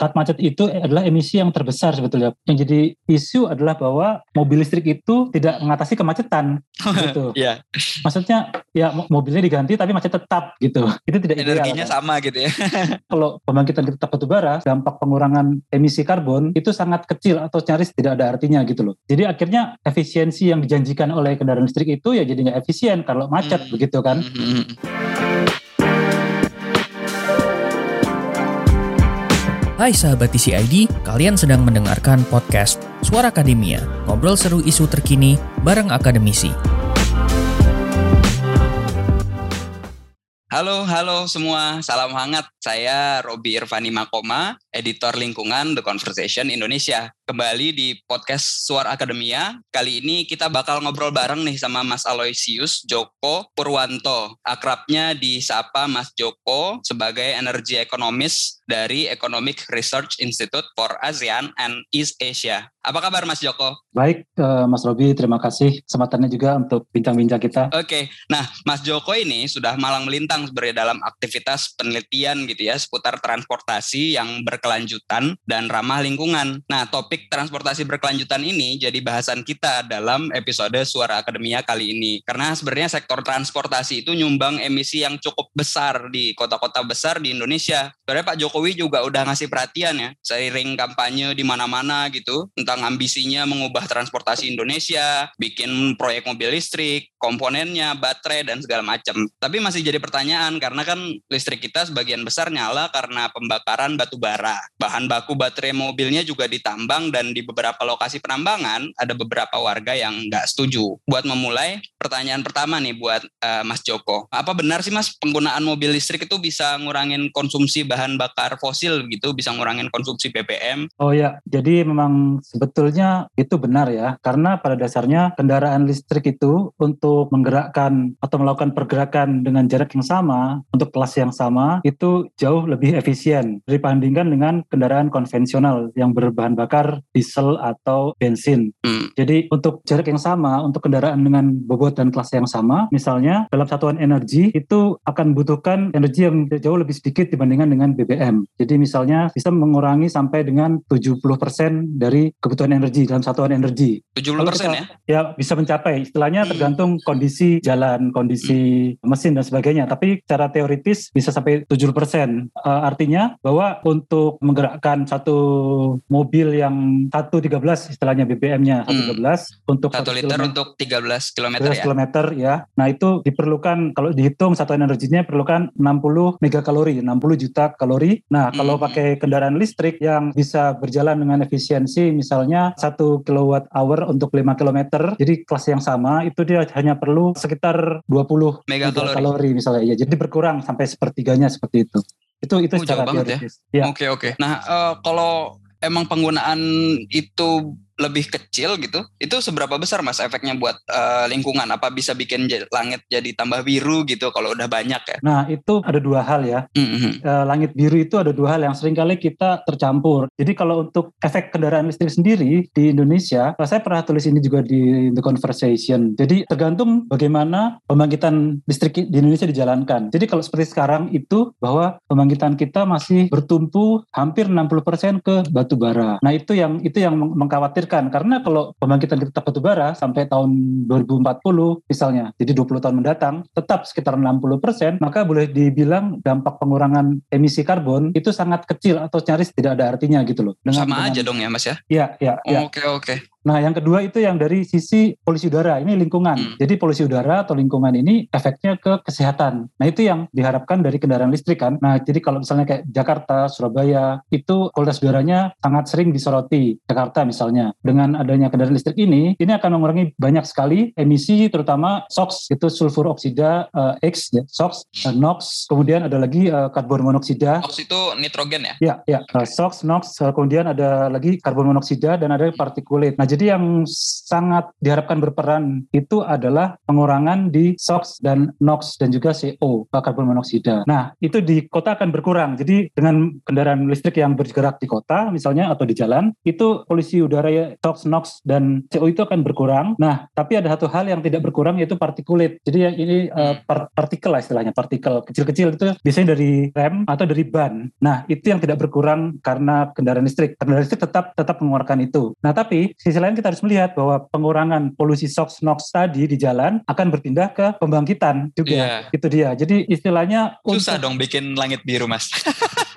saat macet itu adalah emisi yang terbesar sebetulnya. Yang jadi isu adalah bahwa mobil listrik itu tidak mengatasi kemacetan gitu. Iya. Maksudnya ya mobilnya diganti tapi macet tetap gitu. Itu tidak Energinya ideal. kan? sama gitu ya. Kalau pembangkitan tetap batubara, dampak pengurangan emisi karbon itu sangat kecil atau nyaris tidak ada artinya gitu loh. Jadi akhirnya efisiensi yang dijanjikan oleh kendaraan listrik itu ya jadi nggak efisien kalau macet Hmm. begitu kan. Mhm. Hai sahabat TCID, kalian sedang mendengarkan podcast Suara Akademia, ngobrol seru isu terkini bareng akademisi. Halo, halo semua. Salam hangat. Saya Robi Irvani Makoma, editor lingkungan The Conversation Indonesia. Kembali di podcast Suara Akademia. Kali ini kita bakal ngobrol bareng nih sama Mas Aloysius Joko Purwanto. Akrabnya disapa Mas Joko sebagai energi ekonomis dari Economic Research Institute for ASEAN and East Asia. Apa kabar Mas Joko? Baik eh, Mas Robi, terima kasih kesempatannya juga untuk bincang-bincang kita. Oke, nah Mas Joko ini sudah malang melintang sebenarnya dalam aktivitas penelitian gitu ya seputar transportasi yang berkelanjutan dan ramah lingkungan. Nah, topik transportasi berkelanjutan ini jadi bahasan kita dalam episode Suara Akademia kali ini. Karena sebenarnya sektor transportasi itu nyumbang emisi yang cukup besar di kota-kota besar di Indonesia. Sebenarnya Pak Jokowi juga udah ngasih perhatian ya, seiring kampanye di mana-mana gitu tentang ambisinya mengubah transportasi Indonesia, bikin proyek mobil listrik, komponennya, baterai dan segala macam. Tapi masih jadi pertanyaan karena kan listrik kita sebagian besar nyala karena pembakaran batu bara. Bahan baku baterai mobilnya juga ditambang dan di beberapa lokasi penambangan ada beberapa warga yang nggak setuju. Buat memulai, pertanyaan pertama nih buat eh, Mas Joko. Apa benar sih Mas penggunaan mobil listrik itu bisa ngurangin konsumsi bahan bakar fosil gitu, bisa ngurangin konsumsi BBM? Oh ya, jadi memang sebetulnya itu benar ya, karena pada dasarnya kendaraan listrik itu untuk menggerakkan atau melakukan pergerakan dengan jarak yang sama untuk kelas yang sama itu jauh lebih efisien dibandingkan dengan kendaraan konvensional yang berbahan bakar diesel atau bensin. Hmm. Jadi untuk jarak yang sama, untuk kendaraan dengan bobot dan kelas yang sama, misalnya dalam satuan energi itu akan membutuhkan energi yang jauh lebih sedikit dibandingkan dengan BBM. Jadi misalnya bisa mengurangi sampai dengan 70% dari kebutuhan energi dalam satuan energi. 70% Kalau kita- ya? Ya bisa mencapai, istilahnya Hmm. tergantung kondisi jalan, kondisi mesin dan sebagainya. Tapi secara teoritis bisa sampai 70%. Eh, artinya bahwa untuk menggerakkan satu mobil yang 113 istilahnya BBM-nya 113 untuk Satu satu liter kilometer- untuk 13 km 13 ya? kilometer ya. Nah itu diperlukan kalau dihitung satuan energinya perlukan 60 megakalori, 60 juta kalori. Nah kalau Hmm. pakai kendaraan listrik yang bisa berjalan dengan efisiensi misalnya 1 kilowatt hour untuk 5 kilometer, jadi kelas yang sama itu dia hanya perlu sekitar 20 Megakalori. megakalori misalnya ya. Jadi berkurang sampai sepertiganya seperti itu. Itu itu Oh, secara banget ya. teoritis. Ya. Oke oke. Nah eh, kalau emang penggunaan itu lebih kecil gitu, itu seberapa besar mas efeknya buat eh, lingkungan? Apa bisa bikin langit jadi tambah biru gitu kalau udah banyak ya? Nah itu ada dua hal ya. Mhm. eh, langit biru itu ada dua hal yang sering kali kita tercampur. Jadi kalau untuk efek kendaraan listrik sendiri di Indonesia, saya pernah tulis ini juga di The Conversation. Jadi tergantung bagaimana pembangkitan listrik di Indonesia dijalankan. Jadi kalau seperti sekarang itu bahwa pembangkitan kita masih bertumpu hampir 60% ke batu bara. Nah itu yang itu yang meng- karena kalau pembangkitan kita batu bara sampai tahun 2040 misalnya, jadi 20 tahun mendatang tetap sekitar 60%, maka boleh dibilang dampak pengurangan emisi karbon itu sangat kecil atau nyaris tidak ada artinya gitu loh. Sama dengan- aja dong ya mas ya? Iya, iya, iya. Oke oke. Nah, yang kedua itu yang dari sisi polusi udara, ini lingkungan. Hmm. Jadi polusi udara atau lingkungan ini efeknya ke kesehatan. Nah, itu yang diharapkan dari kendaraan listrik kan. Nah, jadi kalau misalnya kayak Jakarta, Surabaya, itu kualitas udaranya sangat sering disoroti. Jakarta misalnya. Dengan adanya kendaraan listrik ini, ini akan mengurangi banyak sekali emisi terutama SOx, itu sulfur oksida eh, X, ya, SOx, eh, NOx, kemudian ada lagi eh, karbon monoksida. Oks itu nitrogen ya? Ya, ya. Uh, SOx, NOx, uh, kemudian ada lagi karbon monoksida dan ada partikulat. Nah, jadi yang sangat diharapkan berperan itu adalah pengurangan di SOx dan NOx dan juga CO, karbon monoksida. Nah, itu di kota akan berkurang. Jadi dengan kendaraan listrik yang bergerak di kota misalnya atau di jalan, itu polusi udara ya, SOx, NOx dan CO itu akan berkurang. Nah, tapi ada satu hal yang tidak berkurang yaitu partikulat. Jadi yang ini uh, partikel lah istilahnya, partikel kecil-kecil itu biasanya dari rem atau dari ban. Nah, itu yang tidak berkurang karena kendaraan listrik. Kendaraan listrik tetap tetap mengeluarkan itu. Nah, tapi sisi lain kita harus melihat bahwa pengurangan polusi SOx NOx tadi di jalan akan berpindah ke pembangkitan juga. Yeah. Itu dia. Jadi istilahnya susah untuk... dong bikin langit biru, Mas.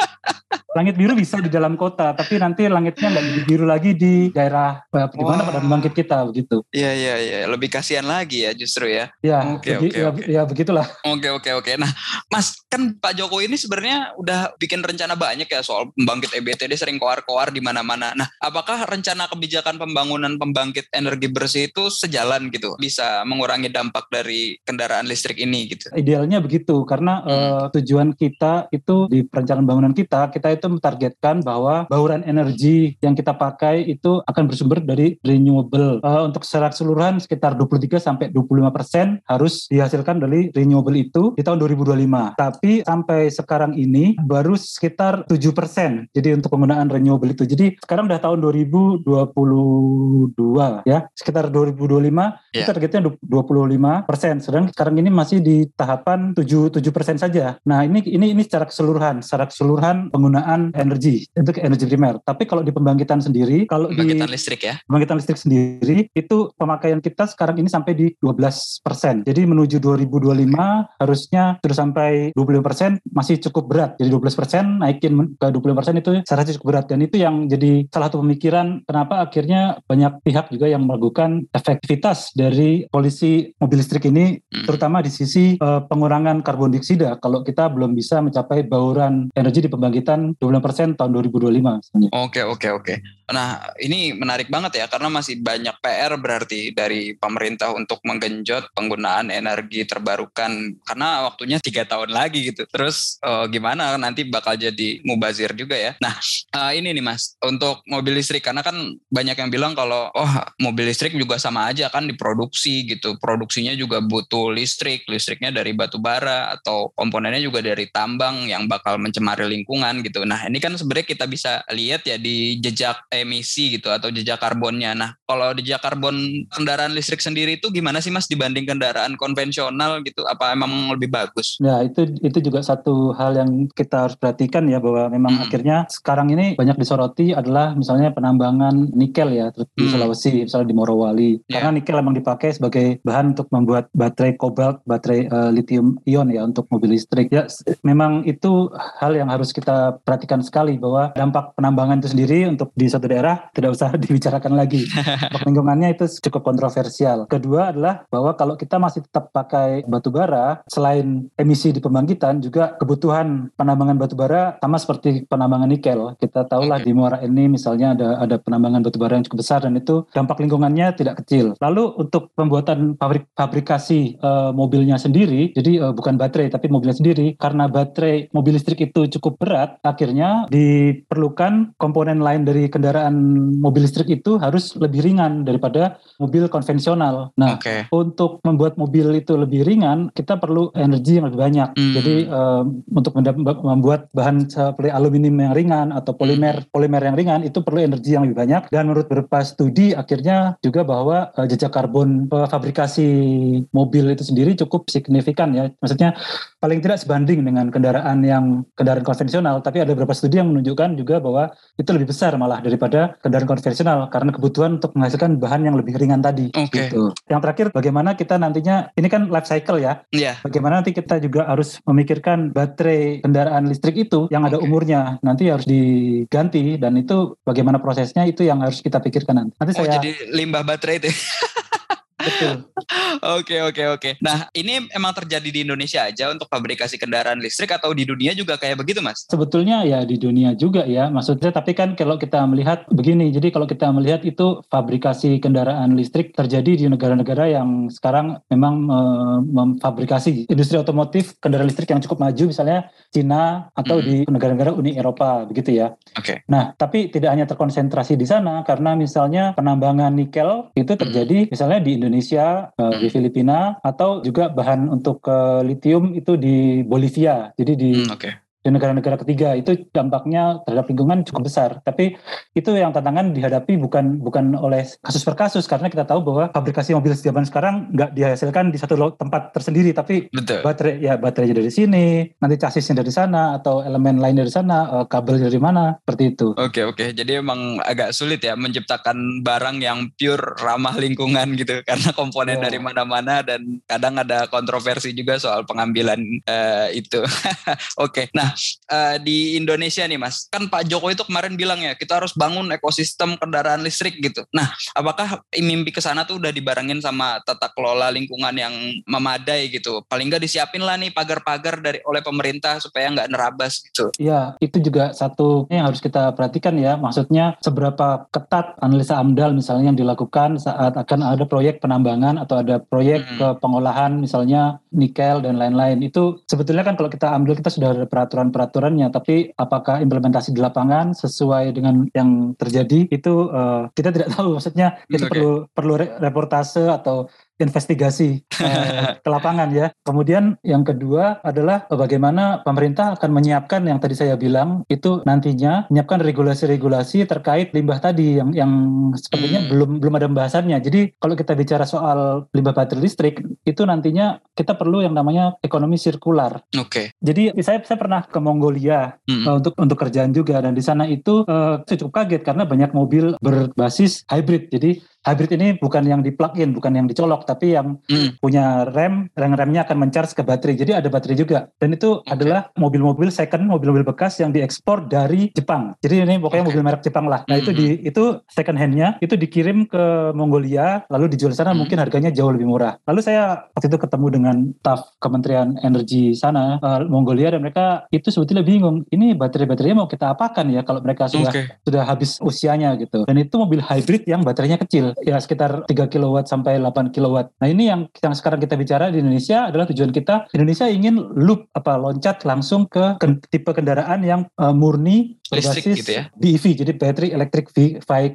langit biru bisa di dalam kota, tapi nanti langitnya nggak biru lagi di daerah di mana pada pembangkit kita begitu. Iya iya iya, lebih kasihan lagi ya justru ya. Iya, oke oke ya, ya begitulah. Oke oke oke. Nah, Mas kan Pak Jokowi ini sebenarnya udah bikin rencana banyak ya soal pembangkit EBT dia sering koar-koar di mana-mana. Nah, apakah rencana kebijakan pembangunan pembangkit energi bersih itu sejalan gitu, bisa mengurangi dampak dari kendaraan listrik ini gitu? Idealnya begitu karena hmm. uh, tujuan kita itu di perencanaan bangunan kita kita itu itu mentargetkan bahwa bauran energi yang kita pakai itu akan bersumber dari renewable. Uh, untuk secara keseluruhan sekitar 23 sampai 25 persen harus dihasilkan dari renewable itu di tahun 2025. Tapi sampai sekarang ini baru sekitar 7 persen. Jadi untuk penggunaan renewable itu. Jadi sekarang udah tahun 2022 ya, sekitar 2025 yeah. kita targetnya 25 persen. Sedang sekarang ini masih di tahapan 7 7 persen saja. Nah ini ini ini secara keseluruhan, secara keseluruhan penggunaan penggunaan energi untuk energi primer. Tapi kalau di pembangkitan sendiri, kalau pembangkitan di listrik ya, pembangkitan listrik sendiri itu pemakaian kita sekarang ini sampai di 12 persen. Jadi menuju 2025 harusnya sudah sampai 25 persen masih cukup berat. Jadi 12 persen naikin ke 25 persen itu secara cukup berat dan itu yang jadi salah satu pemikiran kenapa akhirnya banyak pihak juga yang melakukan efektivitas dari polisi mobil listrik ini, hmm. terutama di sisi uh, pengurangan karbon dioksida. Kalau kita belum bisa mencapai bauran energi di pembangkitan 12% tahun 2025 Oke, oke, oke. Nah, ini menarik banget ya karena masih banyak PR berarti dari pemerintah untuk menggenjot penggunaan energi terbarukan karena waktunya tiga tahun lagi gitu. Terus uh, gimana nanti bakal jadi mubazir juga ya. Nah, uh, ini nih Mas, untuk mobil listrik karena kan banyak yang bilang kalau oh mobil listrik juga sama aja kan diproduksi gitu. Produksinya juga butuh listrik, listriknya dari batu bara atau komponennya juga dari tambang yang bakal mencemari lingkungan gitu. Nah, ini kan sebenarnya kita bisa lihat ya di jejak emisi gitu atau jejak karbonnya. Nah, kalau jejak karbon kendaraan listrik sendiri itu gimana sih Mas dibanding kendaraan konvensional gitu? Apa emang lebih bagus? Ya, itu itu juga satu hal yang kita harus perhatikan ya bahwa memang hmm. akhirnya sekarang ini banyak disoroti adalah misalnya penambangan nikel ya di hmm. Sulawesi, misalnya di Morowali. Yeah. Karena nikel memang dipakai sebagai bahan untuk membuat baterai kobalt, baterai uh, lithium ion ya untuk mobil listrik. Ya, memang itu hal yang harus kita perhatikan sekali bahwa dampak penambangan itu sendiri untuk di satu daerah tidak usah dibicarakan lagi. lingkungannya itu cukup kontroversial. Kedua adalah bahwa kalau kita masih tetap pakai batu bara, selain emisi di pembangkitan, juga kebutuhan penambangan batu bara sama seperti penambangan nikel. Kita tahulah di Muara ini misalnya ada ada penambangan batu bara yang cukup besar dan itu dampak lingkungannya tidak kecil. Lalu untuk pembuatan pabrik fabrikasi uh, mobilnya sendiri, jadi uh, bukan baterai tapi mobilnya sendiri, karena baterai mobil listrik itu cukup berat, akhirnya diperlukan komponen lain dari kendaraan kendaraan mobil listrik itu harus lebih ringan daripada mobil konvensional. Nah, okay. untuk membuat mobil itu lebih ringan, kita perlu energi yang lebih banyak. Mm. Jadi um, untuk membuat bahan seperti aluminium yang ringan atau polimer mm. polimer yang ringan itu perlu energi yang lebih banyak. Dan menurut beberapa studi akhirnya juga bahwa uh, jejak karbon fabrikasi mobil itu sendiri cukup signifikan ya. Maksudnya paling tidak sebanding dengan kendaraan yang kendaraan konvensional. Tapi ada beberapa studi yang menunjukkan juga bahwa itu lebih besar malah daripada daripada kendaraan konvensional karena kebutuhan untuk menghasilkan bahan yang lebih ringan tadi. Okay. Gitu. Yang terakhir bagaimana kita nantinya ini kan life cycle ya. Yeah. Bagaimana nanti kita juga harus memikirkan baterai kendaraan listrik itu yang ada okay. umurnya nanti harus diganti dan itu bagaimana prosesnya itu yang harus kita pikirkan nanti. Nanti oh, saya jadi limbah baterai itu. Betul. Oke oke oke. Nah ini emang terjadi di Indonesia aja untuk fabrikasi kendaraan listrik atau di dunia juga kayak begitu mas? Sebetulnya ya di dunia juga ya maksudnya tapi kan kalau kita melihat begini jadi kalau kita melihat itu fabrikasi kendaraan listrik terjadi di negara-negara yang sekarang memang e, memfabrikasi industri otomotif kendaraan listrik yang cukup maju misalnya Cina atau hmm. di negara-negara Uni Eropa begitu ya. Oke. Okay. Nah tapi tidak hanya terkonsentrasi di sana karena misalnya penambangan nikel itu terjadi hmm. misalnya di Indonesia, uh, di Filipina atau juga bahan untuk uh, lithium itu di Bolivia. Jadi di hmm, okay di negara-negara ketiga itu dampaknya terhadap lingkungan cukup besar. Tapi itu yang tantangan dihadapi bukan bukan oleh kasus per kasus karena kita tahu bahwa fabrikasi mobil zaman sekarang nggak dihasilkan di satu tempat tersendiri, tapi Betul. baterai ya baterainya dari sini, nanti chassisnya dari sana atau elemen lain dari sana, eh, kabel dari mana, seperti itu. Oke oke, jadi emang agak sulit ya menciptakan barang yang pure ramah lingkungan gitu karena komponen yeah. dari mana-mana dan kadang ada kontroversi juga soal pengambilan uh, itu. oke, nah uh, di Indonesia nih Mas, kan Pak Jokowi itu kemarin bilang ya kita harus bangun ekosistem kendaraan listrik gitu. Nah, apakah mimpi ke sana tuh udah dibarengin sama tata kelola lingkungan yang memadai gitu? Paling nggak disiapin lah nih pagar-pagar dari oleh pemerintah supaya nggak nerabas gitu. Iya, itu juga satu yang harus kita perhatikan ya. Maksudnya seberapa ketat analisa AMDAL misalnya yang dilakukan saat akan ada proyek penambangan atau ada proyek hmm. ke pengolahan misalnya nikel dan lain-lain. Itu sebetulnya kan kalau kita ambil kita sudah ada peraturan peraturan-peraturannya, tapi apakah implementasi di lapangan sesuai dengan yang terjadi itu uh, kita tidak tahu. Maksudnya itu okay. perlu perlu reportase atau investigasi uh, ke lapangan ya. Kemudian yang kedua adalah bagaimana pemerintah akan menyiapkan yang tadi saya bilang itu nantinya menyiapkan regulasi-regulasi terkait limbah tadi yang yang sepertinya hmm. belum belum ada pembahasannya. Jadi kalau kita bicara soal limbah baterai listrik itu nantinya kita perlu yang namanya ekonomi sirkular. Oke. Okay. Jadi saya saya pernah ke Mongolia hmm. uh, untuk untuk kerjaan juga dan di sana itu uh, saya cukup kaget karena banyak mobil berbasis hybrid. Jadi hybrid ini bukan yang di plug in, bukan yang dicolok, tapi yang hmm. punya rem, rem-remnya akan mencharge ke baterai. Jadi ada baterai juga. Dan itu okay. adalah mobil-mobil second, mobil-mobil bekas yang diekspor dari Jepang. Jadi ini pokoknya okay. mobil merek Jepang lah. Nah hmm. itu di itu second handnya itu dikirim ke Mongolia, lalu dijual sana hmm. mungkin harganya jauh lebih murah. Lalu saya waktu itu ketemu dengan staf Kementerian Energi sana uh, Mongolia dan mereka itu sebetulnya bingung. Ini baterai-baterainya mau kita apakan ya kalau mereka sudah okay. sudah habis usianya gitu. Dan itu mobil hybrid yang baterainya kecil ya sekitar 3 kW sampai 8 kW. Nah ini yang yang sekarang kita bicara di Indonesia adalah tujuan kita Indonesia ingin loop apa loncat langsung ke, ke tipe kendaraan yang uh, murni listrik gitu ya. BEV jadi battery electric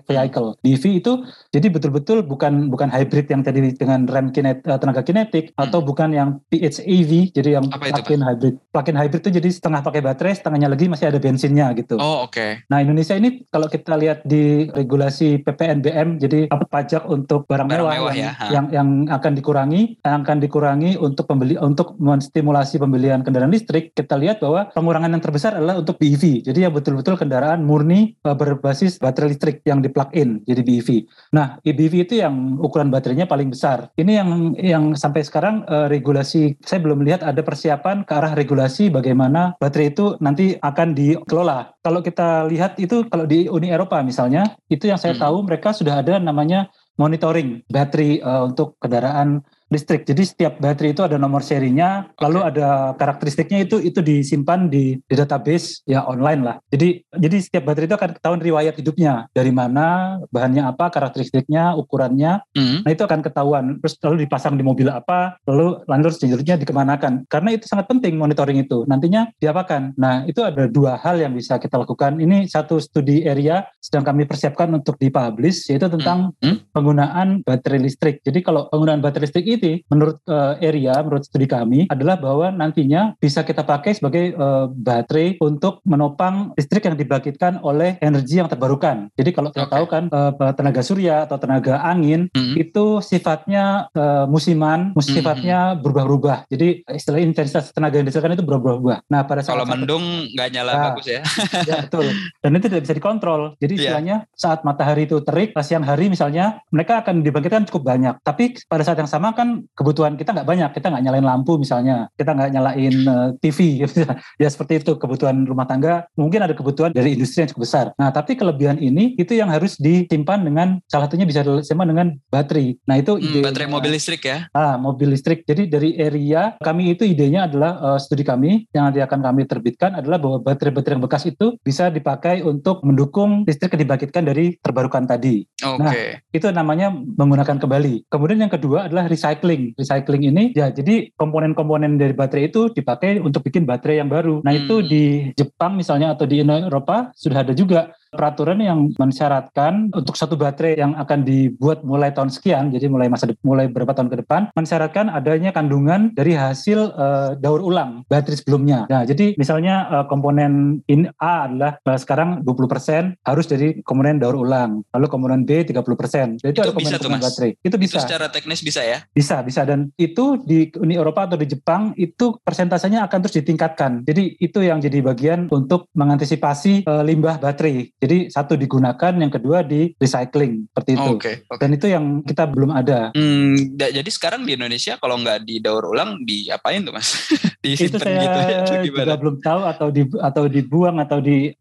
vehicle. BEV itu jadi betul-betul bukan bukan hybrid yang tadi dengan rem kinet, uh, tenaga kinetik hmm. atau bukan yang PHEV jadi yang plug-in hybrid. Plug-in hybrid itu jadi setengah pakai baterai, setengahnya lagi masih ada bensinnya gitu. Oh, oke. Okay. Nah, Indonesia ini kalau kita lihat di regulasi PPNBM jadi apa pajak untuk barang, barang mewah, mewah yang, ya. yang yang akan dikurangi, yang akan dikurangi untuk pembeli untuk menstimulasi pembelian kendaraan listrik. Kita lihat bahwa pengurangan yang terbesar adalah untuk BEV. Jadi ya betul-betul kendaraan murni uh, berbasis baterai listrik yang di plug in jadi BEV. Nah, BEV itu yang ukuran baterainya paling besar. Ini yang yang sampai sekarang uh, regulasi saya belum melihat ada persiapan ke arah regulasi bagaimana baterai itu nanti akan dikelola. Kalau kita lihat itu kalau di Uni Eropa misalnya, itu yang saya hmm. tahu mereka sudah ada namanya monitoring battery uh, untuk kendaraan listrik. Jadi setiap baterai itu ada nomor serinya, okay. lalu ada karakteristiknya itu itu disimpan di, di database ya online lah. Jadi jadi setiap baterai itu akan ketahuan riwayat hidupnya dari mana, bahannya apa, karakteristiknya, ukurannya. Mm. Nah itu akan ketahuan. Terus lalu dipasang di mobil apa, lalu lanjut selanjutnya dikemanakan. Karena itu sangat penting monitoring itu. Nantinya diapakan? Nah itu ada dua hal yang bisa kita lakukan. Ini satu studi area sedang kami persiapkan untuk dipublish yaitu tentang mm. penggunaan baterai listrik. Jadi kalau penggunaan baterai listrik Menurut uh, area, menurut studi kami adalah bahwa nantinya bisa kita pakai sebagai uh, baterai untuk menopang listrik yang dibangkitkan oleh energi yang terbarukan. Jadi kalau kita okay. tahu kan uh, tenaga surya atau tenaga angin mm -hmm. itu sifatnya uh, musiman, mm -hmm. sifatnya berubah-ubah. Jadi istilah intensitas tenaga yang dihasilkan itu berubah-ubah. Nah pada saat kalau mendung nggak nyala nah, bagus ya. ya betul. Dan itu tidak bisa dikontrol. Jadi iya. istilahnya yeah. saat matahari itu terik, siang hari misalnya mereka akan dibangkitkan cukup banyak. Tapi pada saat yang sama kan kan kebutuhan kita nggak banyak, kita nggak nyalain lampu misalnya, kita nggak nyalain uh, TV, ya seperti itu kebutuhan rumah tangga. Mungkin ada kebutuhan dari industri yang cukup besar. Nah, tapi kelebihan ini itu yang harus disimpan dengan salah satunya bisa disimpan dengan baterai. Nah, itu hmm, ide baterai mobil listrik ya. Ah, mobil listrik. Jadi dari area kami itu idenya adalah uh, studi kami yang nanti akan kami terbitkan adalah bahwa baterai-baterai yang bekas itu bisa dipakai untuk mendukung listrik yang dibangkitkan dari terbarukan tadi. Oke. Okay. Nah, itu namanya menggunakan kembali. Kemudian yang kedua adalah recycling. Recycling ini ya jadi komponen-komponen dari baterai itu dipakai untuk bikin baterai yang baru. Nah, hmm. itu di Jepang misalnya atau di Eropa sudah ada juga peraturan yang mensyaratkan untuk satu baterai yang akan dibuat mulai tahun sekian, jadi mulai masa mulai beberapa tahun ke depan, mensyaratkan adanya kandungan dari hasil uh, daur ulang baterai sebelumnya. Nah, jadi misalnya uh, komponen in A adalah uh, sekarang 20% harus dari komponen daur ulang, lalu komponen B 30%. Jadi itu, itu ada komponen, bisa komponen baterai. Itu bisa. Itu secara teknis bisa ya? Bisa, bisa dan itu di Uni Eropa atau di Jepang itu persentasenya akan terus ditingkatkan. Jadi itu yang jadi bagian untuk mengantisipasi uh, limbah baterai. Jadi satu digunakan, yang kedua di recycling seperti itu. Okay, okay. Dan itu yang kita belum ada. Hmm, jadi sekarang di Indonesia kalau nggak didaur ulang, diapain tuh mas? itu saya gitu ya, juga belum tahu atau di atau dibuang atau di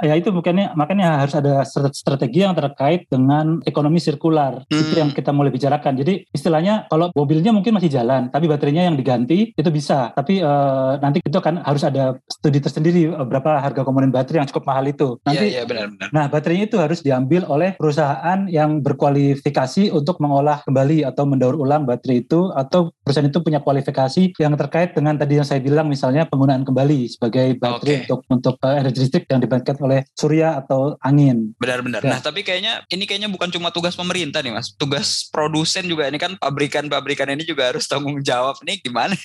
ya itu makanya makanya harus ada strategi yang terkait dengan ekonomi sirkular. Hmm. Itu yang kita mulai bicarakan. Jadi istilahnya kalau mobilnya mungkin masih jalan, tapi baterainya yang diganti itu bisa. Tapi uh, nanti itu kan harus ada studi tersendiri uh, berapa harga komponen baterai yang cukup mahal itu. Nanti yeah, yeah, benar, benar. Nah, baterainya itu harus diambil oleh perusahaan yang berkualifikasi untuk mengolah kembali atau mendaur ulang baterai itu atau perusahaan itu punya kualifikasi yang terkait dengan tadi yang saya bilang misalnya penggunaan kembali sebagai baterai okay. untuk untuk uh, energi listrik yang dibangkitkan oleh surya atau angin. Benar-benar. Ya. Nah, tapi kayaknya ini kayaknya bukan cuma tugas pemerintah nih, Mas. Tugas produsen juga ini kan pabrikan-pabrikan ini juga harus tanggung jawab nih gimana?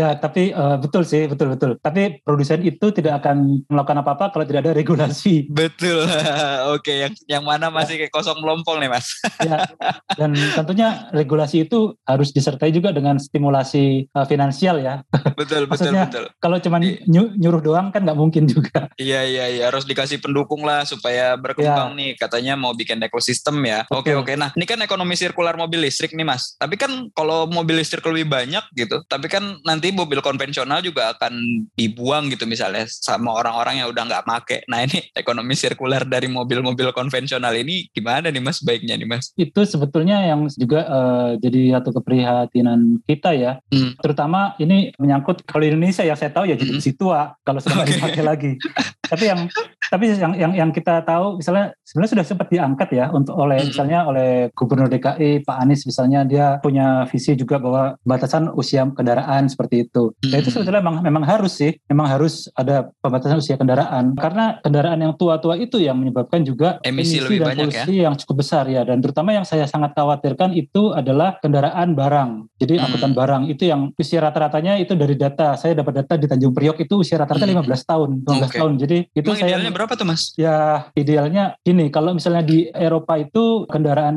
ya, tapi uh, betul sih, betul betul. Tapi produsen itu tidak akan melakukan apa-apa kalau tidak ada regulasi. Betul Betul. Oke, yang yang mana masih kayak kosong melompong nih, Mas. ya. Dan tentunya regulasi itu harus disertai juga dengan stimulasi uh, finansial ya. Betul, betul, betul. Kalau cuma iya. nyuruh doang kan nggak mungkin juga. Iya, iya, iya, harus dikasih pendukung lah supaya berkembang ya. nih. Katanya mau bikin ekosistem ya. Oke, oke. Nah, ini kan ekonomi sirkular mobil listrik nih, Mas. Tapi kan kalau mobil listrik lebih banyak gitu, tapi kan nanti mobil konvensional juga akan dibuang gitu misalnya sama orang-orang yang udah nggak make. Nah, ini ekonomi sirkular dari mobil-mobil konvensional ini gimana nih mas baiknya nih mas? Itu sebetulnya yang juga uh, jadi satu keprihatinan kita ya. Hmm. Terutama ini menyangkut kalau Indonesia ya saya tahu ya jadi hmm. tua kalau sudah okay. dipakai lagi. tapi yang tapi yang yang yang kita tahu misalnya sebenarnya sudah sempat diangkat ya untuk oleh hmm. misalnya oleh Gubernur DKI Pak Anies misalnya dia punya visi juga bahwa batasan usia kendaraan seperti itu. Hmm. Dan itu sebetulnya memang memang harus sih, memang harus ada pembatasan usia kendaraan karena kendaraan yang tua-tua itu yang menyebabkan juga emisi, emisi lebih dan banyak polusi ya? yang cukup besar ya dan terutama yang saya sangat khawatirkan itu adalah kendaraan barang. Jadi hmm. angkutan barang itu yang usia rata-ratanya itu dari data saya dapat data di Tanjung Priok itu usia rata-rata hmm. 15 tahun, 15 okay. tahun. Jadi itu Emang saya berapa tuh Mas? Ya idealnya ini kalau misalnya di Eropa itu kendaraan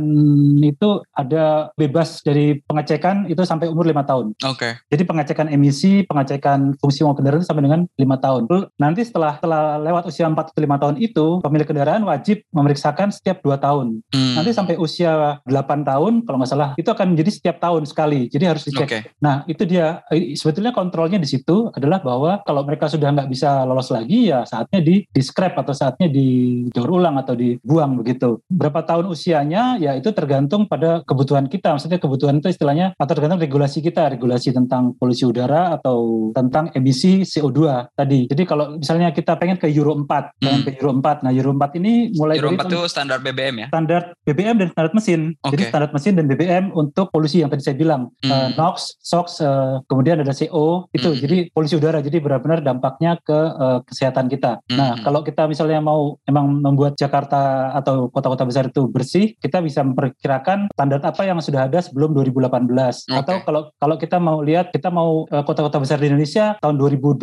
itu ada bebas dari pengecekan itu sampai umur lima tahun. Oke. Okay. Jadi pengecekan emisi, pengecekan fungsi mobil kendaraan sampai dengan lima tahun. Nanti setelah setelah lewat usia 4 atau 5 tahun itu pemilik kendaraan wajib memeriksakan setiap dua tahun. Hmm. Nanti sampai usia 8 tahun kalau nggak salah itu akan jadi setiap tahun sekali. Jadi harus dicek. Okay. Nah itu dia sebetulnya kontrolnya di situ adalah bahwa kalau mereka sudah nggak bisa lolos lagi ya saatnya di di scrap atau saatnya didaur ulang atau dibuang begitu. Berapa tahun usianya ya itu tergantung pada kebutuhan kita. Maksudnya kebutuhan itu istilahnya atau tergantung regulasi kita, regulasi tentang polusi udara atau tentang emisi CO2 tadi. Jadi kalau misalnya kita pengen ke Euro 4, pengen hmm. ke Euro 4. Nah Euro 4 ini mulai Euro 4 itu standar BBM ya? Standar BBM dan standar mesin. Okay. Jadi standar mesin dan BBM untuk polusi yang tadi saya bilang. Hmm. Uh, NOx, SOx, uh, kemudian ada CO itu. Hmm. Jadi polusi udara. Jadi benar-benar dampaknya ke uh, kesehatan kita. Hmm. Nah kalau kita misalnya mau emang membuat Jakarta atau kota-kota besar itu bersih, kita bisa memperkirakan standar apa yang sudah ada sebelum 2018. Okay. Atau kalau kalau kita mau lihat kita mau uh, kota-kota besar di Indonesia tahun 2025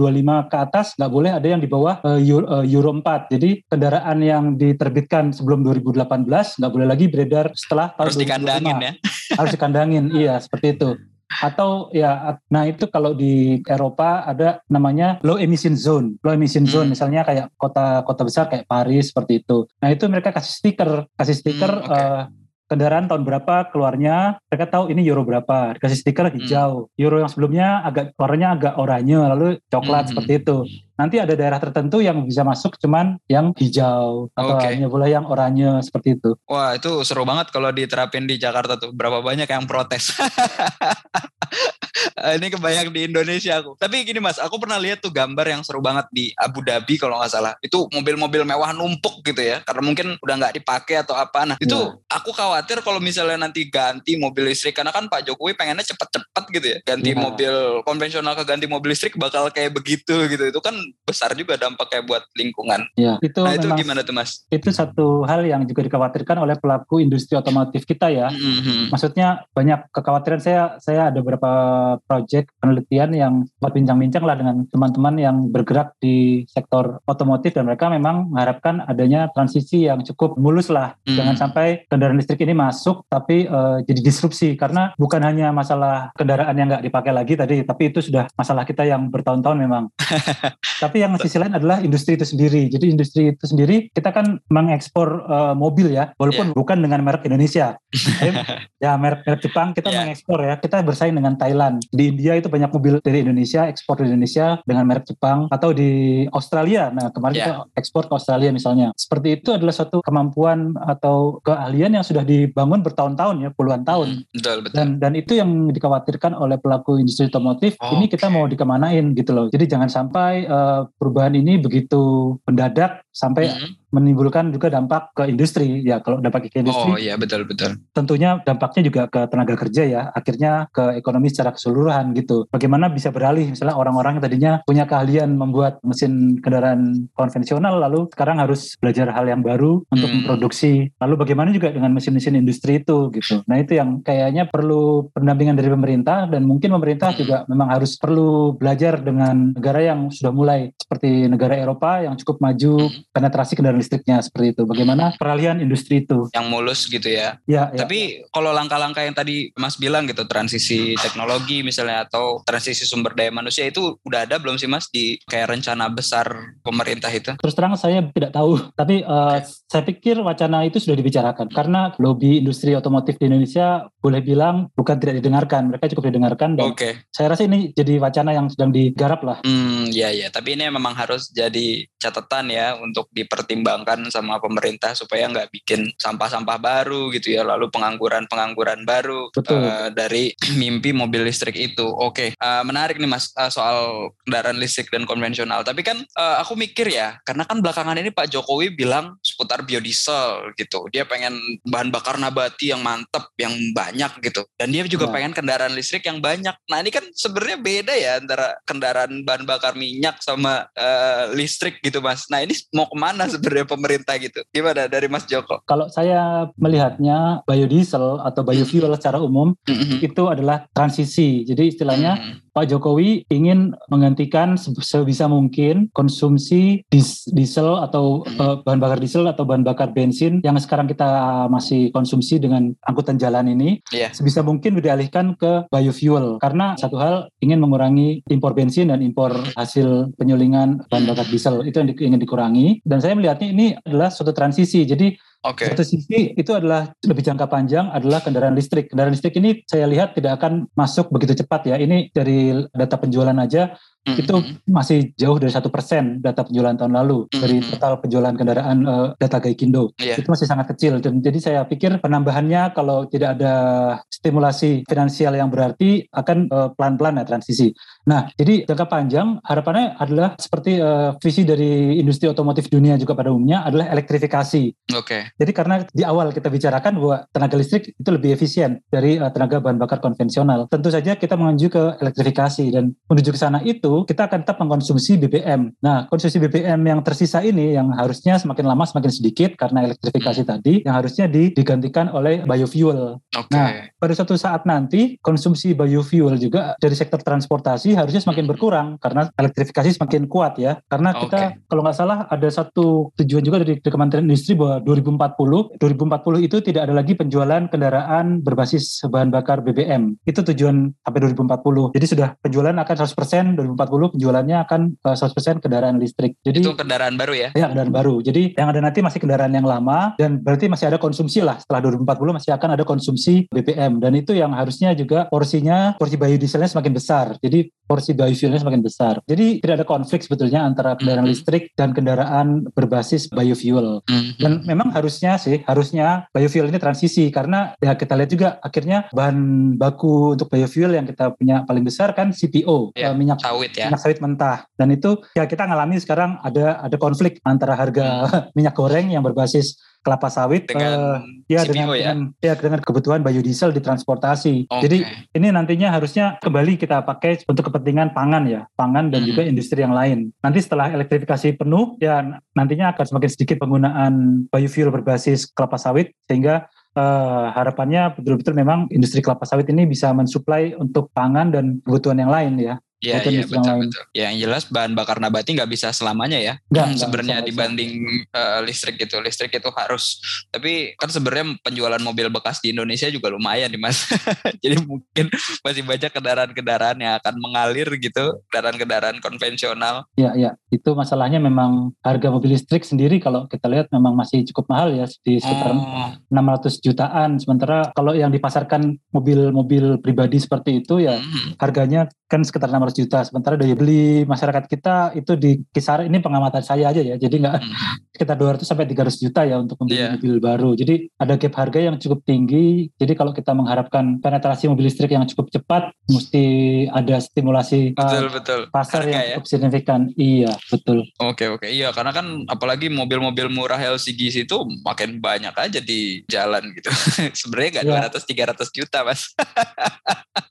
ke atas nggak boleh ada yang di bawah uh, Euro, uh, Euro 4. Jadi kendaraan yang diterbitkan sebelum 2018 nggak boleh lagi beredar setelah tahun harus 2025. dikandangin ya harus dikandangin iya seperti itu atau ya nah itu kalau di Eropa ada namanya low emission zone low emission hmm. zone misalnya kayak kota-kota besar kayak Paris seperti itu nah itu mereka kasih stiker kasih stiker hmm, okay. uh, kendaraan tahun berapa keluarnya, mereka tahu ini euro berapa, dikasih stiker hijau. Hmm. Euro yang sebelumnya agak warnanya agak oranye, lalu coklat hmm. seperti itu. Nanti ada daerah tertentu yang bisa masuk cuman yang hijau atau okay. hanya boleh yang oranye seperti itu. Wah itu seru banget kalau diterapin di Jakarta tuh. Berapa banyak yang protes. ini kebanyak di Indonesia aku. Tapi gini mas, aku pernah lihat tuh gambar yang seru banget di Abu Dhabi kalau nggak salah. Itu mobil-mobil mewah numpuk gitu ya. Karena mungkin udah nggak dipakai atau apa. Nah itu yeah. aku khawatir kalau misalnya nanti ganti mobil listrik. Karena kan Pak Jokowi pengennya cepet-cepet gitu ya. Ganti yeah. mobil konvensional ke ganti mobil listrik bakal kayak begitu gitu. Itu kan besar juga dampaknya buat lingkungan. Ya, itu nah itu gimana tuh mas? Itu satu hal yang juga dikhawatirkan oleh pelaku industri otomotif kita ya. Mm-hmm. Maksudnya banyak kekhawatiran saya. Saya ada beberapa project penelitian yang sempat bincang-bincang lah dengan teman-teman yang bergerak di sektor otomotif dan mereka memang mengharapkan adanya transisi yang cukup mulus lah. Mm. Jangan sampai kendaraan listrik ini masuk tapi uh, jadi disrupsi karena bukan hanya masalah kendaraan yang nggak dipakai lagi tadi, tapi itu sudah masalah kita yang bertahun-tahun memang. Tapi yang sisi lain adalah industri itu sendiri. Jadi industri itu sendiri kita kan mengekspor uh, mobil ya, walaupun yeah. bukan dengan merek Indonesia. ya merek, merek Jepang kita yeah. mengekspor ya. Kita bersaing dengan Thailand. Di India itu banyak mobil dari Indonesia, ekspor dari Indonesia dengan merek Jepang atau di Australia. Nah kemarin yeah. kita ekspor ke Australia misalnya. Seperti itu adalah suatu kemampuan atau keahlian yang sudah dibangun bertahun-tahun ya, puluhan tahun. Mm, betul, betul. Dan dan itu yang dikhawatirkan oleh pelaku industri otomotif. Oh, ini kita mau dikemanain gitu loh. Jadi jangan sampai uh, perubahan ini begitu mendadak sampai mm -hmm. Menimbulkan juga dampak ke industri. Ya kalau dampak ke industri oh iya betul betul. tentunya dampaknya juga ke tenaga kerja ya. Akhirnya ke ekonomi secara keseluruhan gitu. Bagaimana bisa beralih? Misalnya orang-orang yang tadinya punya keahlian membuat mesin kendaraan konvensional lalu sekarang harus belajar hal yang baru untuk hmm. memproduksi. Lalu bagaimana juga dengan mesin-mesin industri itu gitu. Nah itu yang kayaknya perlu pendampingan dari pemerintah dan mungkin pemerintah hmm. juga memang harus perlu belajar dengan negara yang sudah mulai seperti negara Eropa yang cukup maju hmm. penetrasi kendaraan listriknya seperti itu. Bagaimana peralihan industri itu? Yang mulus gitu ya. Ya. ya Tapi ya. kalau langkah-langkah yang tadi Mas bilang gitu, transisi teknologi misalnya atau transisi sumber daya manusia itu udah ada belum sih Mas di kayak rencana besar pemerintah itu? Terus terang saya tidak tahu, tapi uh, okay. saya pikir wacana itu sudah dibicarakan karena lobby industri otomotif di Indonesia boleh bilang bukan tidak didengarkan, mereka cukup didengarkan dan okay. saya rasa ini jadi wacana yang sedang digarap lah. Hmm, ya ya, tapi ini memang harus jadi catatan ya untuk untuk dipertimbangkan sama pemerintah supaya nggak bikin sampah-sampah baru gitu ya lalu pengangguran-pengangguran baru Uh, dari mimpi mobil listrik itu. Oke okay. uh, eh, menarik nih mas uh, soal kendaraan listrik dan konvensional. Tapi kan uh, aku mikir ya karena kan belakangan ini Pak Jokowi bilang seputar biodiesel gitu. Dia pengen bahan bakar nabati yang mantep yang banyak gitu. Dan dia juga nah. pengen kendaraan listrik yang banyak. Nah ini kan sebenarnya beda ya antara kendaraan bahan bakar minyak sama uh, listrik gitu mas. Nah ini mau ke mana sebenarnya pemerintah gitu? Gimana dari Mas Joko? Kalau saya melihatnya biodiesel atau biofuel mm -hmm. secara umum mm -hmm. itu adalah transisi. Jadi istilahnya mm -hmm. Pak Jokowi ingin menggantikan sebisa mungkin konsumsi diesel atau mm -hmm. uh, bahan bakar diesel atau bahan bakar bensin yang sekarang kita masih konsumsi dengan angkutan jalan ini yeah. sebisa mungkin dialihkan ke biofuel karena satu hal ingin mengurangi impor bensin dan impor hasil penyulingan bahan bakar diesel itu yang di, ingin dikurangi dan saya melihatnya ini adalah suatu transisi. Jadi Okay. Satu sisi itu adalah lebih jangka panjang adalah kendaraan listrik. Kendaraan listrik ini saya lihat tidak akan masuk begitu cepat ya. Ini dari data penjualan aja Mm-hmm. Itu masih jauh dari satu persen data penjualan tahun lalu mm-hmm. dari total penjualan kendaraan uh, data Gaikindo. Yeah. Itu masih sangat kecil dan jadi saya pikir penambahannya kalau tidak ada stimulasi finansial yang berarti akan uh, pelan-pelan ya transisi. Nah, jadi jangka panjang harapannya adalah seperti uh, visi dari industri otomotif dunia juga pada umumnya adalah elektrifikasi. Oke. Okay. Jadi karena di awal kita bicarakan bahwa tenaga listrik itu lebih efisien dari uh, tenaga bahan bakar konvensional. Tentu saja kita menuju ke elektrifikasi dan menuju ke sana itu kita akan tetap mengkonsumsi BBM. Nah, konsumsi BBM yang tersisa ini yang harusnya semakin lama semakin sedikit karena elektrifikasi hmm. tadi yang harusnya digantikan oleh biofuel. Okay. Nah, pada suatu saat nanti konsumsi biofuel juga dari sektor transportasi harusnya semakin hmm. berkurang karena elektrifikasi semakin kuat ya. Karena kita kalau nggak salah ada satu tujuan juga dari, dari Kementerian Industri bahwa 2040, 2040 itu tidak ada lagi penjualan kendaraan berbasis bahan bakar BBM. Itu tujuan sampai 2040. Jadi sudah penjualan akan 100%, 2040 penjualannya akan 100% kendaraan listrik. Jadi itu kendaraan baru ya? Ya, kendaraan baru. Jadi yang ada nanti masih kendaraan yang lama dan berarti masih ada konsumsi lah. Setelah 2040 masih akan ada konsumsi BBM dan itu yang harusnya juga porsinya porsi biodieselnya semakin besar. Jadi porsi biofuelnya semakin besar. Jadi tidak ada konflik sebetulnya antara kendaraan mm -hmm. listrik dan kendaraan berbasis biofuel. Mm -hmm. Dan memang harusnya sih, harusnya biofuel ini transisi karena ya kita lihat juga akhirnya bahan baku untuk biofuel yang kita punya paling besar kan CPO, yeah, minyak sawit ya. Minyak sawit mentah. Dan itu ya kita ngalami sekarang ada ada konflik antara harga mm. minyak goreng yang berbasis kelapa sawit dengan uh, ya dengan, ya? dengan ya dengan kebutuhan biodiesel di transportasi. Okay. Jadi ini nantinya harusnya kembali kita pakai untuk kepentingan pangan ya, pangan dan hmm. juga industri yang lain. Nanti setelah elektrifikasi penuh ya nantinya akan semakin sedikit penggunaan biofuel berbasis kelapa sawit sehingga uh, harapannya betul-betul memang industri kelapa sawit ini bisa mensuplai untuk pangan dan kebutuhan yang lain ya. Iya, iya betul betul. Ya, yang jelas bahan bakar nabati nggak bisa selamanya ya. Sebenarnya dibanding uh, listrik gitu, listrik itu harus. Tapi kan sebenarnya penjualan mobil bekas di Indonesia juga lumayan nih mas. Jadi mungkin masih banyak kendaraan-kendaraan yang akan mengalir gitu, kendaraan-kendaraan konvensional. Iya, iya. Itu masalahnya memang harga mobil listrik sendiri kalau kita lihat memang masih cukup mahal ya di sekitar oh. 600 jutaan. Sementara kalau yang dipasarkan mobil-mobil pribadi seperti itu ya hmm. harganya kan sekitar 600 juta. Sementara daya beli masyarakat kita itu di kisar ini pengamatan saya aja ya. Jadi nggak hmm. sekitar 200 sampai 300 juta ya untuk membeli yeah. mobil baru. Jadi ada gap harga yang cukup tinggi. Jadi kalau kita mengharapkan penetrasi mobil listrik yang cukup cepat, mesti ada stimulasi betul, uh, betul. pasar harga yang ya? cukup signifikan. Iya, betul. Oke, oke. Iya, karena kan apalagi mobil-mobil murah LCGC itu makin banyak aja di jalan gitu. Sebenarnya nggak yeah. 200 300 juta, Mas.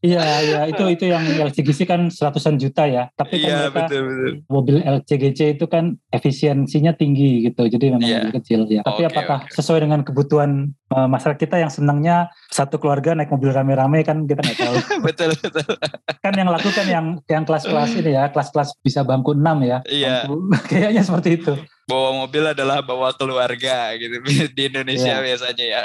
iya, iya, itu itu yang LCGC LCGC kan seratusan juta ya, tapi kan yeah, mereka betul, betul. mobil LCGC itu kan efisiensinya tinggi gitu, jadi memang yeah. mobil kecil ya. Tapi okay, apakah okay. sesuai dengan kebutuhan uh, masyarakat kita yang senangnya satu keluarga naik mobil rame-rame kan kita nggak tahu. betul betul. kan yang laku kan yang yang kelas-kelas ini ya, kelas-kelas bisa bangku 6 ya. Iya. Yeah. kayaknya seperti itu bawa mobil adalah bawa keluarga gitu di Indonesia yeah. biasanya ya.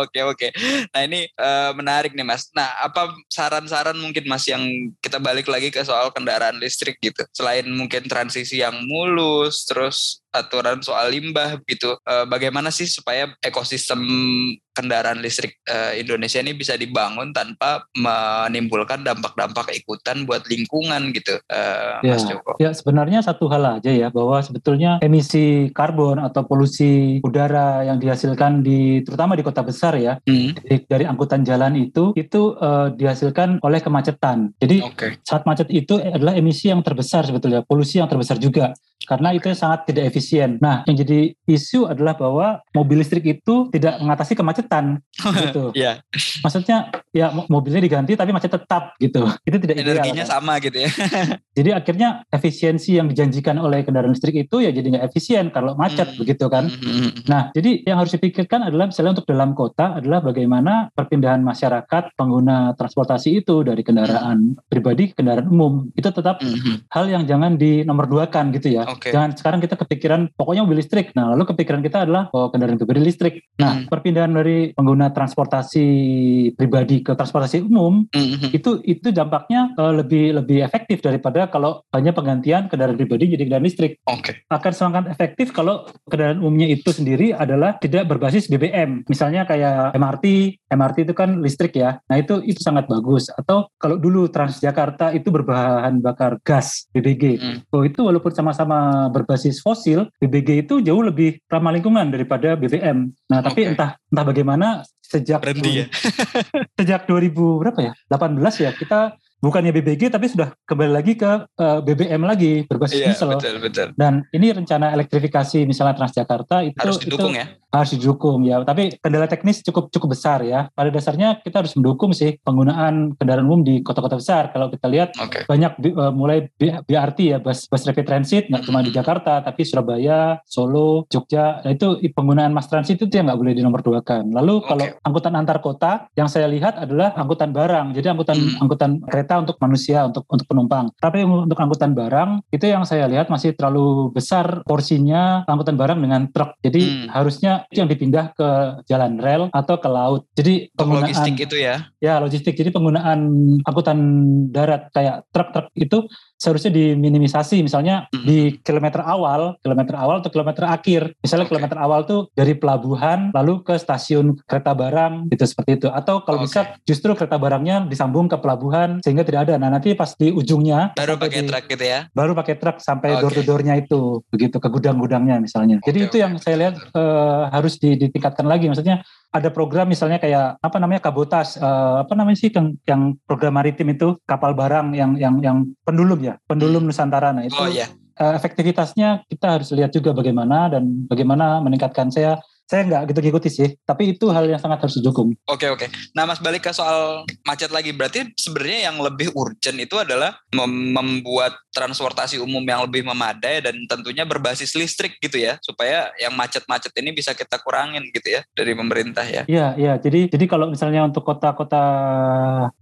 oke oke. Nah ini uh, menarik nih mas. Nah apa saran-saran mungkin mas yang kita balik lagi ke soal kendaraan listrik gitu. Selain mungkin transisi yang mulus, terus aturan soal limbah gitu. Uh, bagaimana sih supaya ekosistem kendaraan listrik uh, Indonesia ini bisa dibangun tanpa menimbulkan dampak-dampak ikutan buat lingkungan gitu, uh, ya, Mas Joko? Ya sebenarnya satu hal aja ya bahwa sebetulnya emisi karbon atau polusi udara yang dihasilkan di terutama di kota besar ya hmm. dari, dari angkutan jalan itu itu uh, dihasilkan oleh kemacetan. Jadi okay. saat macet itu adalah emisi yang terbesar sebetulnya, polusi yang terbesar juga karena itu sangat tidak efisien. Nah, yang jadi isu adalah bahwa mobil listrik itu tidak mengatasi kemacetan gitu. Iya. Maksudnya ya mobilnya diganti tapi macet tetap gitu. Itu tidak energinya ideal, kan? sama gitu ya. jadi akhirnya efisiensi yang dijanjikan oleh kendaraan listrik itu ya jadi nggak efisien kalau macet hmm. begitu kan. Hmm. hmm, hmm. Nah, jadi yang harus dipikirkan adalah misalnya untuk dalam kota adalah bagaimana perpindahan masyarakat pengguna transportasi itu dari kendaraan hmm. pribadi ke kendaraan umum. Itu tetap hmm. hal yang jangan dinomorduakan gitu ya. Okay. Jangan sekarang kita kepikiran pokoknya mobil listrik. Nah, lalu kepikiran kita adalah oh, kendaraan pribadi listrik. Nah, hmm. perpindahan dari pengguna transportasi pribadi ke transportasi umum hmm. itu itu dampaknya uh, lebih lebih efektif daripada kalau hanya penggantian kendaraan pribadi jadi kendaraan listrik. Oke. Okay. Akan sangat efektif kalau kendaraan umumnya itu sendiri adalah tidak berbasis BBM. Misalnya kayak MRT, MRT itu kan listrik ya. Nah, itu itu sangat bagus. Atau kalau dulu Transjakarta itu berbahan bakar gas BBG. Hmm. Oh, itu walaupun sama-sama berbasis fosil, BBG itu jauh lebih ramah lingkungan daripada BBM. Nah, okay. tapi entah entah bagaimana sejak Berhenti ya. sejak 2000 berapa ya? 18 ya kita bukannya BBG tapi sudah kembali lagi ke uh, eh, BBM lagi berbasis iya, diesel. Betul, betul. Dan ini rencana elektrifikasi misalnya Transjakarta itu harus didukung itu ya. Harus didukung ya. Tapi kendala teknis cukup cukup besar ya. Pada dasarnya kita harus mendukung sih penggunaan kendaraan umum di kota-kota besar. Kalau kita lihat okay. banyak uh, mulai BRT ya bus bus rapid transit nggak cuma di hmm. Jakarta tapi Surabaya, Solo, Jogja. Nah, itu penggunaan mass transit itu yang nggak boleh dinomorduakan. Lalu okay. kalau angkutan antar kota yang saya lihat adalah angkutan barang. Jadi angkutan hmm. angkutan kereta kereta untuk manusia untuk untuk penumpang. Tapi untuk angkutan barang itu yang saya lihat masih terlalu besar porsinya angkutan barang dengan truk. Jadi hmm. harusnya itu yang dipindah ke jalan rel atau ke laut. Jadi penggunaan logistik itu ya. Ya, logistik. Jadi penggunaan angkutan darat kayak truk-truk itu seharusnya diminimisasi misalnya hmm. di kilometer awal, kilometer awal atau kilometer akhir. Misalnya okay. kilometer awal tuh dari pelabuhan lalu ke stasiun kereta barang gitu seperti itu. Atau kalau okay. bisa justru kereta barangnya disambung ke pelabuhan sehingga tidak ada. Nah, nanti pas di ujungnya baru pakai truk gitu ya. Baru pakai truk sampai okay. door to doornya itu begitu ke gudang-gudangnya misalnya. Okay, Jadi itu okay. yang saya lihat uh, harus ditingkatkan lagi maksudnya ada program misalnya kayak apa namanya kabotas uh, apa namanya sih yang, yang program maritim itu kapal barang yang yang yang pendulum ya pendulum Nusantara nah itu oh, yeah. uh, efektivitasnya kita harus lihat juga bagaimana dan bagaimana meningkatkan saya saya nggak gitu ngikuti sih, tapi itu hal yang sangat harus didukung. Oke oke. Nah mas balik ke soal macet lagi, berarti sebenarnya yang lebih urgent itu adalah mem membuat transportasi umum yang lebih memadai dan tentunya berbasis listrik gitu ya, supaya yang macet-macet ini bisa kita kurangin gitu ya dari pemerintah ya. Iya iya. Jadi jadi kalau misalnya untuk kota-kota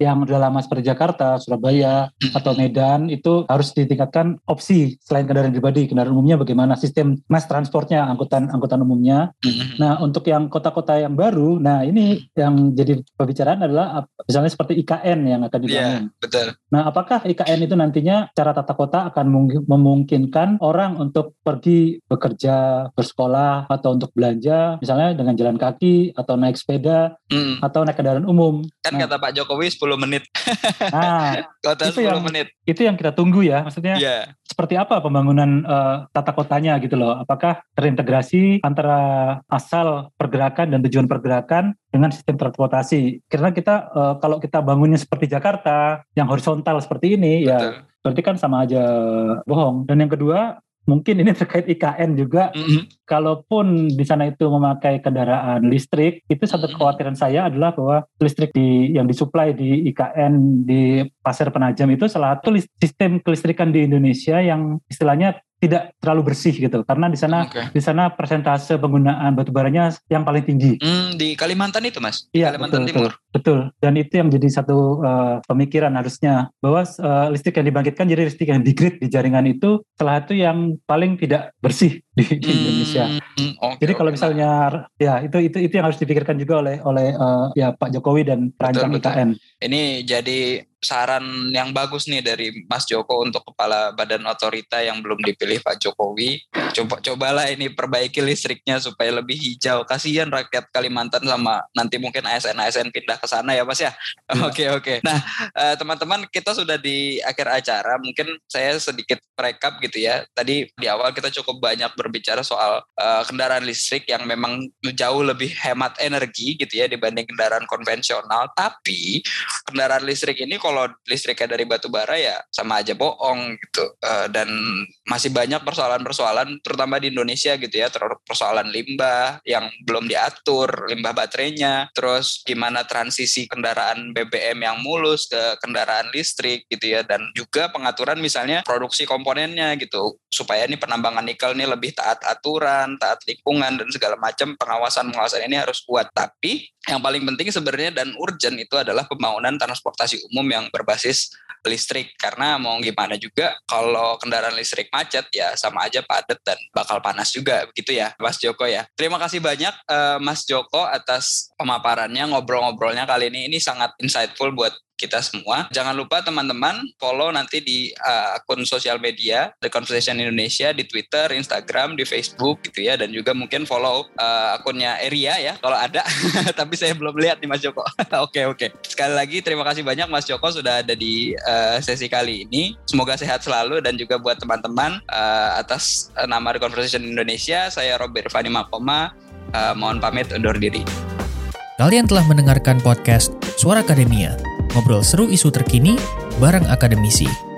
yang udah lama seperti Jakarta, Surabaya hmm. atau Medan itu harus ditingkatkan opsi selain kendaraan pribadi, kendaraan umumnya bagaimana sistem mass transportnya, angkutan angkutan umumnya. Hmm. Nah, untuk yang kota-kota yang baru, nah ini yang jadi pembicaraan adalah misalnya seperti IKN yang akan iya, dibangun. Yeah, betul. Nah, apakah IKN itu nantinya cara tata kota akan memungkinkan orang untuk pergi bekerja, bersekolah atau untuk belanja, misalnya dengan jalan kaki atau naik sepeda mm. atau naik kendaraan umum. Kan nah, kata Pak Jokowi 10 menit. nah, kota itu 10 yang, menit. Itu yang kita tunggu ya, maksudnya. Yeah. Seperti apa pembangunan uh, tata kotanya gitu loh? Apakah terintegrasi antara as asal pergerakan dan tujuan pergerakan dengan sistem transportasi. Karena kita uh, kalau kita bangunnya seperti Jakarta yang horizontal seperti ini ya Betul. ya berarti kan sama aja bohong. Dan yang kedua mungkin ini terkait IKN juga. Mm -hmm. Kalaupun di sana itu memakai kendaraan listrik, itu satu kekhawatiran saya adalah bahwa listrik di yang disuplai di IKN di Pasir Penajam itu salah satu sistem kelistrikan di Indonesia yang istilahnya tidak terlalu bersih gitu karena di sana okay. di sana persentase penggunaan batu baranya yang paling tinggi. Hmm, di Kalimantan itu mas? Iya Kalimantan betul, Timur. Betul, betul. Dan itu yang jadi satu uh, pemikiran harusnya bahwa uh, listrik yang dibangkitkan jadi listrik yang di grid di jaringan itu salah satu yang paling tidak bersih di, di hmm, Indonesia. Okay, jadi kalau misalnya ya itu itu itu yang harus dipikirkan juga oleh oleh uh, ya Pak Jokowi dan perancang IKN. Ini jadi saran yang bagus nih dari Mas Joko untuk kepala badan otorita yang belum dipilih Pak Jokowi. Coba cobalah ini perbaiki listriknya supaya lebih hijau. Kasihan rakyat Kalimantan sama nanti mungkin ASN-ASN pindah ke sana ya Mas ya. Iya. Oke oke. Okay, okay. Nah uh, teman-teman kita sudah di akhir acara. Mungkin saya sedikit rekap gitu ya. Tadi di awal kita cukup banyak berbicara soal uh, kendaraan listrik yang memang jauh lebih hemat energi gitu ya dibanding kendaraan konvensional. Tapi kendaraan listrik ini kalau listriknya dari batu bara ya sama aja bohong gitu. Uh, dan masih banyak persoalan-persoalan terutama di Indonesia gitu ya persoalan limbah yang belum diatur limbah baterainya. Terus gimana transisi kendaraan BBM yang mulus ke kendaraan listrik gitu ya. Dan juga pengaturan misalnya produksi komponennya gitu. Supaya ini penambangan nikel ini lebih taat aturan taat lingkungan dan segala macam pengawasan pengawasan ini harus kuat. Tapi yang paling penting sebenarnya dan urgent itu adalah pembangunan transportasi umum yang berbasis listrik. Karena mau gimana juga kalau kendaraan listrik macet ya sama aja padat dan bakal panas juga begitu ya Mas Joko ya. Terima kasih banyak uh, Mas Joko atas pemaparannya ngobrol-ngobrolnya kali ini. Ini sangat insightful buat kita semua. Jangan lupa teman-teman follow nanti di uh, akun sosial media The Conversation Indonesia di Twitter, Instagram, di Facebook gitu ya dan juga mungkin follow uh, akunnya Eria ya kalau ada. Tapi saya belum lihat nih Mas Joko. Oke oke. Okay, okay. Sekali lagi terima kasih banyak Mas Joko sudah ada di uh, sesi kali ini. Semoga sehat selalu dan juga buat teman-teman uh, atas nama The Conversation Indonesia saya Robert Fani Makoma uh, mohon pamit undur diri. Kalian telah mendengarkan podcast Suara Akademia ngobrol seru isu terkini bareng akademisi.